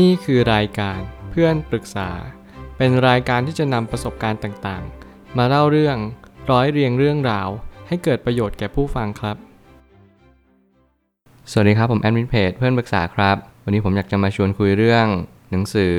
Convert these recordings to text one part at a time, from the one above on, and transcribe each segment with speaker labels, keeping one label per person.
Speaker 1: นี่คือรายการเพื่อนปรึกษา เป็นรายการที่จะนำประสบการณ์ต่างๆ มาเล่าเรื่องร้อยเรียงเรื่องราว ให้เกิดประโยชน์แก่ผู้ฟังครับ สวัสดีครับผมแอดมินเพจเพื่อนปรึกษาครับ วันนี้ผมอยากจะมาชวนคุยเรื่อง หนังสือ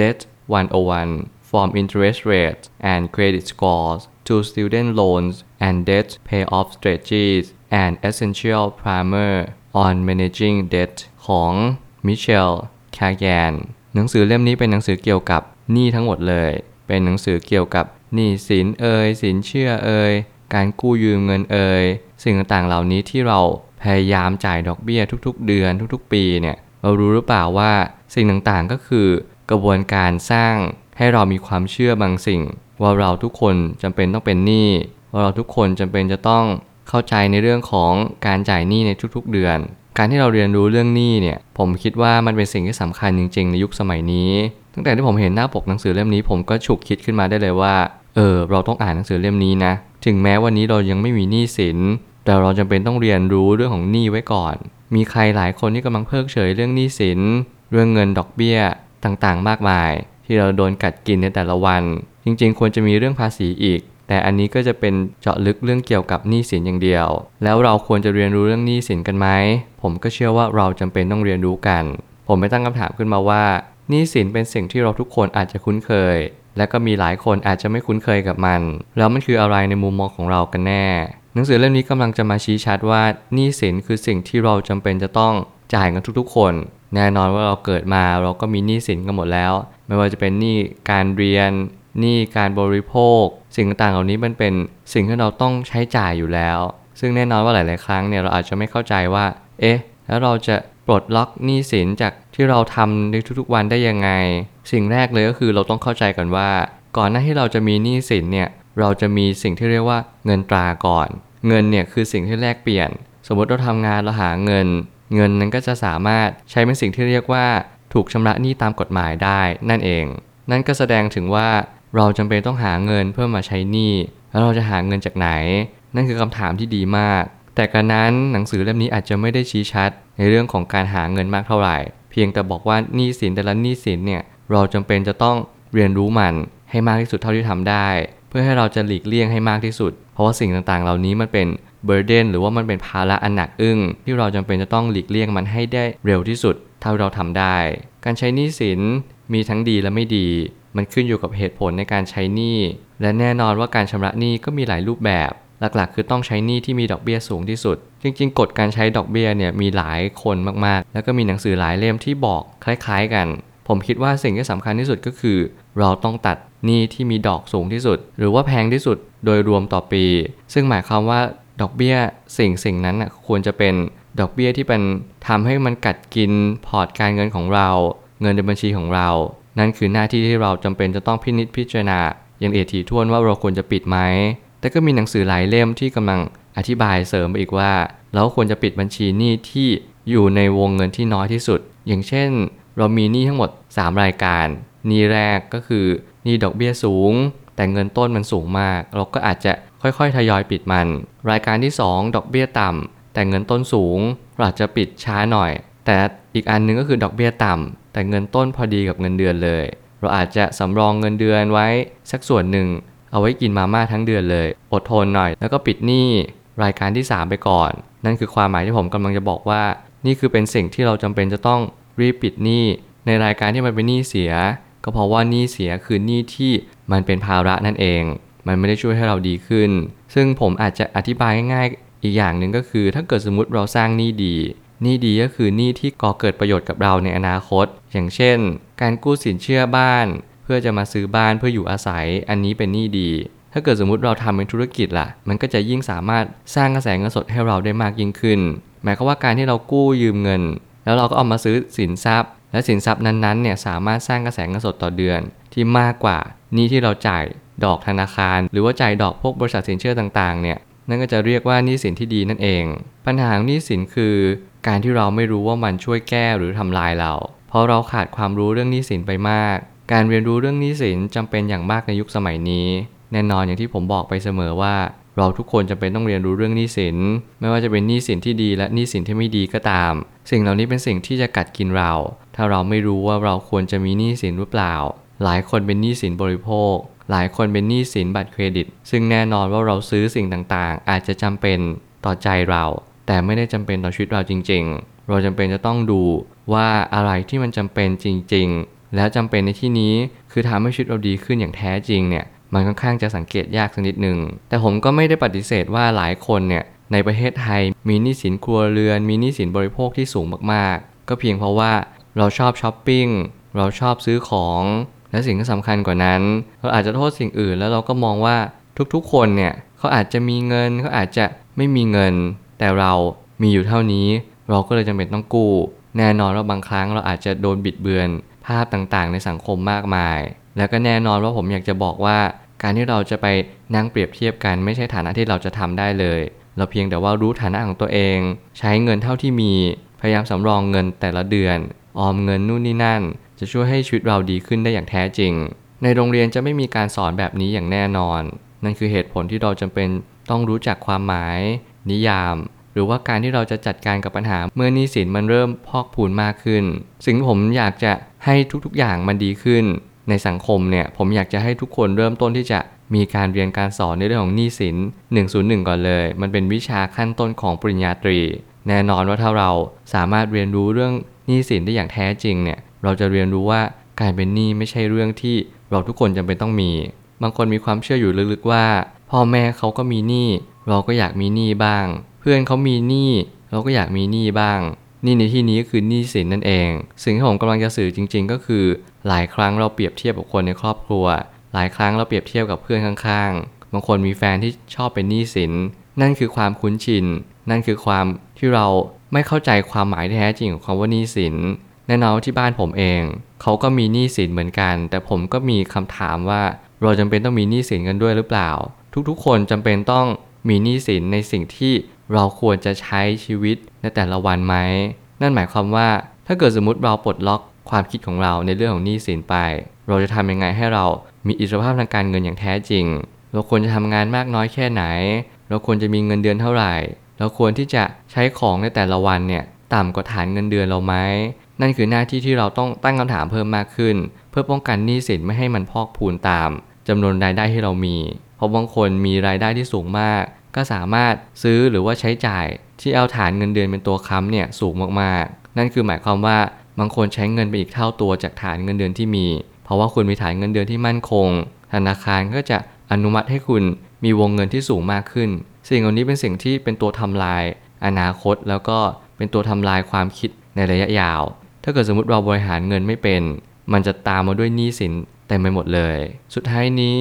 Speaker 1: Debt 101 From Interest Rates and Credit Scores to Student Loans and Debt Payoff Strategies and Essential Primer on Managing Debt ของมิเชล คาแกน หนังสือเล่มนี้เป็นหนังสือเกี่ยวกับหนี้ทั้งหมดเลย เป็นหนังสือเกี่ยวกับหนี้สินเอ่ยสินเชื่อเอ่ยการกู้ยืมเงินเอ่ยสิ่งต่างๆเหล่านี้ที่เราพยายามจ่ายดอกเบี้ยทุกๆ เดือนทุกๆ ปีเนี่ยเรารู้หรือเปล่าว่าสิ่งต่างๆก็คือกระบวนการสร้างให้เรามีความเชื่อบางสิ่ง ว่าเราทุกคนจำเป็นต้องเป็นหนี้ว่าเราทุกคนจำเป็นจะต้องเข้าใจในเรื่องของการจ่ายหนี้ในทุกๆ เดือน การที่เราเรียนรู้เรื่องหนี้เนี่ย ผมคิดว่ามันเป็นสิ่งที่สำคัญจริง ๆ ในยุคสมัยนี้ ตั้งแต่ที่ผมเห็นหน้าปกหนังสือเล่มนี้ผมก็ฉุกคิดขึ้นมาได้เลยว่า เออ เราต้องอ่านหนังสือเล่มนี้นะ ถึงแม้วันนี้เรายังไม่มีหนี้สิน แต่เราจำเป็นต้องเรียนรู้เรื่องของหนี้ไว้ก่อน มีใครหลายคนที่กำลังเพิกเฉยเรื่องหนี้สิน เรื่องเงินดอกเบี้ยต่างๆ มากมาย ที่เราโดนกัดกินในแต่ละวัน จริง ๆ ควรจะมีเรื่องภาษีอีก แต่อันนี้ก็จะเป็นเจาะลึกเรื่องเกี่ยวกับหนี้สินอย่างเดียว แล้วเราควรจะเรียนรู้เรื่องหนี้สินกันไหม ผมก็เชื่อว่าเราจำเป็นต้องเรียนรู้กัน ผมไปตั้งคำถามขึ้นมาว่าหนี้สินเป็นสิ่งที่เราทุกคนอาจจะคุ้นเคย และก็มีหลายคนอาจจะไม่คุ้นเคยกับมัน แล้วมันคืออะไรในมุมมองของเรากันแน่ หนังสือเล่มนี้กำลังจะมาชี้ชัดว่าหนี้สินคือสิ่งที่เราจำเป็นจะต้องจ่ายกันทุกๆ คน แน่นอนว่าเราเกิดมาเราก็มีหนี้สินกันหมดแล้ว ไม่ว่าจะเป็นหนี้การเรียน นี้การบริโภค สิ่งต่างๆเหล่านี้มันเป็นสิ่งที่เราต้องใช้จ่ายอยู่แล้ว ซึ่งแน่นอนว่าหลาย ๆ ครั้งเนี่ยเราอาจจะไม่เข้าใจว่า เอ๊ะ แล้วเราจะปลดล็อกหนี้สินจากที่เราทำในทุกๆวันได้ยังไง สิ่งแรกเลยก็คือเราต้องเข้าใจก่อนว่า ก่อนหน้าที่เราจะมีหนี้สินเนี่ยเราจะมีสิ่งที่เรียกว่าเงินตราก่อน เงินเนี่ยคือสิ่งที่แลกเปลี่ยน สมมติเราทำงานเราหาเงิน เงินนั้นก็จะสามารถใช้เป็นสิ่งที่เรียกว่า ถูกชำระหนี้ตามกฎหมายได้นั่นเอง นั่นก็แสดงถึงว่า เราจำเป็นต้องหาเงินเพื่อมาใช้หนี้ แล้วเราจะหาเงินจากไหน นั่นคือคำถามที่ดีมาก แต่การนั้นหนังสือเล่มนี้อาจจะไม่ได้ชี้ชัด ในเรื่องของการหาเงินมากเท่าไหร่ เพียงแต่บอกว่าหนี้สินแต่ละหนี้สินเนี่ยเราจำเป็นจะต้องเรียนรู้มันให้มากที่สุดเท่าที่ทำได้ เพื่อให้เราจะหลีกเลี่ยงให้มากที่สุด เพราะว่าสิ่งต่างๆ เหล่านี้มันเป็นเบอร์เดนหรือว่ามันเป็นภาระอันหนักอึ้งที่เราจำเป็นจะต้องหลีกเลี่ยงมันให้ได้เร็วที่สุด เท่าเราทำได้ การใช้หนี้สิน มีทั้งดีและไม่ดี มันขึ้นอยู่กับเหตุผลในการใช้หนี้ และแน่นอนว่าการชำระหนี้ก็มีหลายรูปแบบ หลักๆ คือต้องใช้หนี้ที่มีดอกเบี้ยสูงที่สุด จริงๆ กฎการใช้ดอกเบี้ยเนี่ยมีหลายคนมากๆ แล้วก็มีหนังสือหลายเล่มที่บอกคล้ายๆกัน ผมคิดว่าสิ่งที่สำคัญที่สุดก็คือ เราต้องตัดหนี้ที่มีดอกสูงที่สุด หรือว่าแพงที่สุดโดยรวมต่อปี ซึ่งหมายความว่าดอกเบี้ยสิ่งสิ่งนั้นควรจะเป็นดอกเบี้ยที่เป็นทำให้มันกัดกินพอร์ตการเงินของเรา เงินในบัญชีของเรา นั่นคือหน้าที่ที่เราจำเป็นจะต้องพินิจพิจารณา อย่างเอทีท่วนว่าเราควรจะปิดไหม แต่ก็มีหนังสือหลายเล่มที่กำลังอธิบายเสริมไปอีกว่า เราควรจะปิดบัญชีหนี้ที่อยู่ในวงเงินที่น้อยที่สุด อย่างเช่น เรามีหนี้ทั้งหมด 3 รายการหนี้แรกก็คือหนี้ดอกเบี้ยสูง แต่เงินต้นมันสูงมาก เราก็อาจจะค่อยๆ ทยอยปิดมัน รายการที่ 2 ดอกเบี้ยต่ำแต่เงินต้นสูง เราอาจจะปิดช้าหน่อย แต่อีกอันนึงก็คือดอกเบี้ยต่ำ แต่เงินต้นพอดีกับเงินเดือนเลย เราอาจจะสำรองเงินเดือนไว้สักส่วนหนึ่ง เอาไว้กินมาม่าทั้งเดือนเลย อดทนหน่อย แล้วก็ปิดหนี้รายการที่ 3 ไปก่อน นั่นคือความหมายที่ผมกำลังจะบอกว่า นี่คือเป็นสิ่งที่เราจำเป็นจะต้องรีบปิดหนี้ในรายการที่มันเป็นหนี้เสีย ก็เพราะว่าหนี้เสียคือหนี้ที่มันเป็นภาระนั่นเอง มันไม่ได้ช่วยให้เราดีขึ้น ซึ่งผมอาจจะอธิบายง่ายๆอีกอย่างหนึ่งก็คือ ถ้าเกิดสมมติเราสร้างหนี้ดีหนี้ดีก็คือหนี้ที่ก่อเกิดประโยชน์กับเราในอนาคต อย่างเช่น การกู้สินเชื่อบ้าน เพื่อจะมาซื้อบ้านเพื่ออยู่อาศัย อันนี้เป็นหนี้ดี ถ้าเกิดสมมุติเราทำเป็นธุรกิจล่ะ มันก็จะยิ่งสามารถสร้างกระแสเงินสดให้เราได้มากยิ่งขึ้น หมายความว่าการที่เรากู้ยืมเงิน แล้วเราก็เอามาซื้อสินทรัพย์ และสินทรัพย์นั้นๆเนี่ยสามารถสร้างกระแสเงินสดต่อเดือน ที่มากกว่านี้ที่เราจ่ายดอกธนาคาร หรือว่าจ่ายดอกพวกบริษัทสินเชื่อต่างๆเนี่ยนั่นก็จะเรียกว่าหนี้สินที่ดีนั่นเอง ปัญหาของหนี้สินคือ การที่เราไม่รู้ว่ามันช่วยแก้หรือทำลายเรา เพราะเราขาดความรู้เรื่องหนี้สินไปมาก การเรียนรู้เรื่องหนี้สินจำเป็นอย่างมากในยุคสมัยนี้ แน่นอนอย่างที่ผมบอกไปเสมอว่า เราทุกคนจะเป็นต้องเรียนรู้เรื่องหนี้สิน ไม่ว่าจะเป็นหนี้สินที่ดีและหนี้สินที่ไม่ดีก็ตาม สิ่งเหล่านี้เป็นสิ่งที่จะกัดกินเรา ถ้าเราไม่รู้ว่าเราควรจะมีหนี้สินหรือเปล่า หลายคนเป็นหนี้สินบริโภคหลายคนเป็นหนี้สินบัตรเครดิต ซึ่งแน่นอนว่าเราซื้อสิ่งต่างๆ อาจจะจำเป็นต่อใจเรา แต่ไม่ได้จำเป็นต่อชีวิตเราจริง ๆ เราจำเป็นจะต้องดู ว่าอะไรที่มันจำเป็นจริง ๆ แล้วจำเป็นในที่นี้คือทำให้ชีวิตเราดีขึ้นอย่างแท้จริงเนี่ยมันค่อนข้างจะสังเกตยากสักนิดหนึ่งแต่ผมก็ไม่ได้ปฏิเสธว่าหลายคนเนี่ยในประเทศไทยมีหนี้สินครัวเรือน มีหนี้สินบริโภคที่สูงมากๆ ก็เพียงเพราะว่าเราชอบช้อปปิ้งเราชอบซื้อของและสิ่งที่สำคัญกว่านั้น เราอาจจะโทษสิ่งอื่นแล้วเราก็มองว่าทุกๆคนเนี่ยเขาอาจจะมีเงินเขาอาจจะไม่มีเงิน แต่เรามีอยู่เท่านี้ เราก็เลยจำเป็นต้องกู้ แน่นอนว่าบางครั้งเราอาจจะโดนบิดเบือน ภาพต่างๆ ในสังคมมากมาย แล้วก็แน่นอนว่าผมอยากจะบอกว่า การที่เราจะไปนั่งเปรียบเทียบกันไม่ใช่ฐานะที่เราจะทำได้เลย เราเพียงแต่ว่ารู้ฐานะของตัวเอง ใช้เงินเท่าที่มี พยายามสำรองเงินแต่ละเดือน ออมเงินนู่นนี่นั่น จะช่วยให้ชีวิตเราดีขึ้นได้อย่างแท้จริง ในโรงเรียนจะไม่มีการสอนแบบนี้อย่างแน่นอน นั่นคือเหตุผลที่เราจำเป็นต้องรู้จักความหมาย นิยาม หรือว่าการที่เราจะจัดการกับปัญหาเมื่อนี้สินมันเริ่มพอกพูนมากขึ้น สิ่งที่ผมอยากจะให้ทุกๆอย่างมันดีขึ้น ในสังคมเนี่ยผมอยากจะให้ทุกคนเริ่มต้นที่จะมีการเรียนการสอนในเรื่องของหนี้สิน 101 ก่อนเลย มันเป็นวิชาขั้นต้นของปริญญาตรี แน่นอนว่าถ้าเราสามารถเรียนรู้เรื่องหนี้สินได้อย่างแท้จริงเนี่ยเราจะเรียนรู้ว่าการเป็นหนี้ไม่ใช่เรื่องที่เราทุกคนจำเป็นต้องมี บางคนมีความเชื่ออยู่ลึกๆว่า พ่อแม่เขาก็มีหนี้เราก็อยากมีหนี้บ้าง เพื่อนเขามีหนี้เราก็อยากมีหนี้บ้างหนี้ในที่นี้ก็คือหนี้สินนั่นเอง สิ่งที่ผมกำลังจะสื่อจริง ๆ ก็คือ หลายครั้งเราเปรียบเทียบกับคนในครอบครัว หลายครั้งเราเปรียบเทียบกับเพื่อนข้างๆ บางคนมีแฟนที่ชอบเป็นหนี้สิน นั่นคือความคุ้นชิน นั่นคือความที่เราไม่เข้าใจความหมายแท้จริงของคำว่าหนี้สินแน่นอนที่บ้านผมเอง เขาก็มีหนี้สินเหมือนกัน แต่ผมก็มีคำถามว่าเราจำเป็นต้องมีหนี้สินกันด้วยหรือเปล่า ทุกๆ คนจำเป็นต้องมีหนี้สินในสิ่งที่ เราควรจะใช้ชีวิตในแต่ละวันไหม นั่นหมายความว่าถ้าเกิดสมมติเราปลดล็อกความคิดของเราในเรื่องของหนี้สินไป เราจะทำยังไงให้เรามีอิสรภาพทางการเงินอย่างแท้จริง เราควรจะทำงานมากน้อยแค่ไหน เราควรจะมีเงินเดือนเท่าไหร่ เราควรที่จะใช้ของในแต่ละวันเนี่ยต่ำกว่าฐานเงินเดือนเราไหม นั่นคือหน้าที่ที่เราต้องตั้งคำถามเพิ่มมากขึ้น เพื่อป้องกันหนี้สินไม่ให้มันพอกพูนตามจำนวนรายได้ที่เรามี เพราะบางคนมีรายได้ที่สูงมาก ก็สามารถซื้อหรือว่าใช้จ่ายที่เอาฐานเงินเดือนเป็นตัวค้ำเนี่ยสูงมากๆ นั่นคือหมายความว่าบางคนใช้เงินไปอีกเท่าตัวจากฐานเงินเดือนที่มี เพราะว่าคุณมีฐานเงินเดือนที่มั่นคง ธนาคารก็จะอนุมัติให้คุณมีวงเงินที่สูงมากขึ้น สิ่งเหล่านี้เป็นสิ่งที่เป็นตัวทำลาย อนาคตแล้วก็เป็นตัวทำลายความคิดในระยะยาว ถ้าเกิดสมมติเราบริหารเงินไม่เป็น มันจะตามมาด้วยหนี้สินเต็มไปหมดเลย สุดท้ายนี้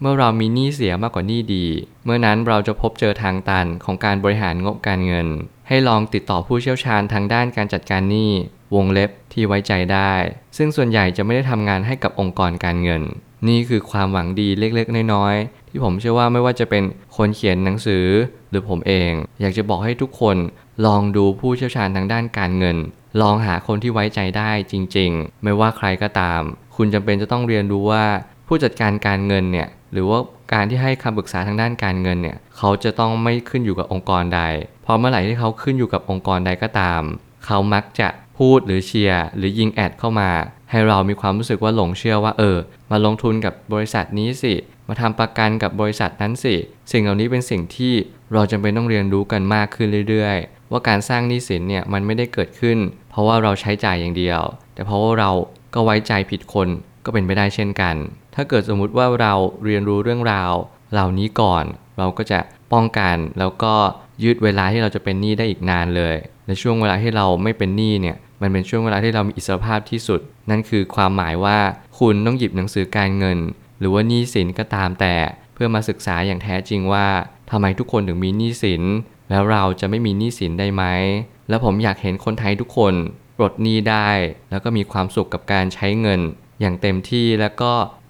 Speaker 1: เมื่อเรามีหนี้เสียมากกว่าหนี้ดี เมื่อนั้นเราจะพบเจอทางตันของการบริหารงบการเงิน ให้ลองติดต่อผู้เชี่ยวชาญทางด้านการจัดการหนี้วงเล็บที่ไว้ใจได้ ซึ่งส่วนใหญ่จะไม่ได้ทำงานให้กับองค์กรการเงิน นี่คือความหวังดีเล็กๆ น้อยๆ ที่ผมเชื่อว่าไม่ว่าจะเป็นคนเขียนหนังสือ หรือผมเอง อยากจะบอกให้ทุกคนลองดูผู้เชี่ยวชาญทางด้านการเงิน ลองหาคนที่ไว้ใจได้จริง ๆ ไม่ว่าใครก็ตาม คุณจำเป็นจะต้องเรียนรู้ว่าผู้จัดการการเงินเนี่ย หรือว่าการที่ให้คำปรึกษาทางด้านการเงินเนี่ยเขาจะต้องไม่ขึ้นอยู่กับองค์กรใดพราะเมื่อไหร่ที่เขาขึ้นอยู่กับองค์กรใดก็ตาม เขามักจะพูดหรือเชียร์หรือยิงแอดเข้ามา ให้เรามีความรู้สึกว่าหลงเชื่อว่าเออ มาลงทุนกับบริษัทนี้สิ มาทำประกันกับบริษัทนั้นสิ สิ่งเหล่านี้เป็นสิ่งที่เราจำเป็นต้องเรียนรู้กันมากขึ้นเรื่อยๆ ว่าการสร้างหนี้สินเนี่ยมันไม่ได้เกิดขึ้น เพราะว่าเราใช้จ่ายอย่างเดียว แต่เพราะว่าเราก็ไว้ใจผิดคนก็เป็นไปได้เช่นกัน ถ้าเกิดสมมุติว่าเราเรียนรู้เรื่องราว เหล่านี้ก่อน เราก็จะป้องกันแล้วก็ยืดเวลาที่เราจะเป็นหนี้ได้อีกนานเลยในช่วงเวลาที่เราไม่เป็นหนี้เนี่ย มันเป็นช่วงเวลาที่เรามีอิสรภาพที่สุด นั่นคือความหมายว่าคุณต้องหยิบหนังสือการเงิน หรือว่าหนี้สินก็ตามแต่ เพื่อมาศึกษาอย่างแท้จริงว่าทำไมทุกคนถึงมีหนี้สิน แล้วเราจะไม่มีหนี้สินได้ไหม แล้วผมอยากเห็นคนไทยทุกคนปลดหนี้ได้ แล้วก็มีความสุขกับการใช้เงิน อย่างเต็มที่แล้วก็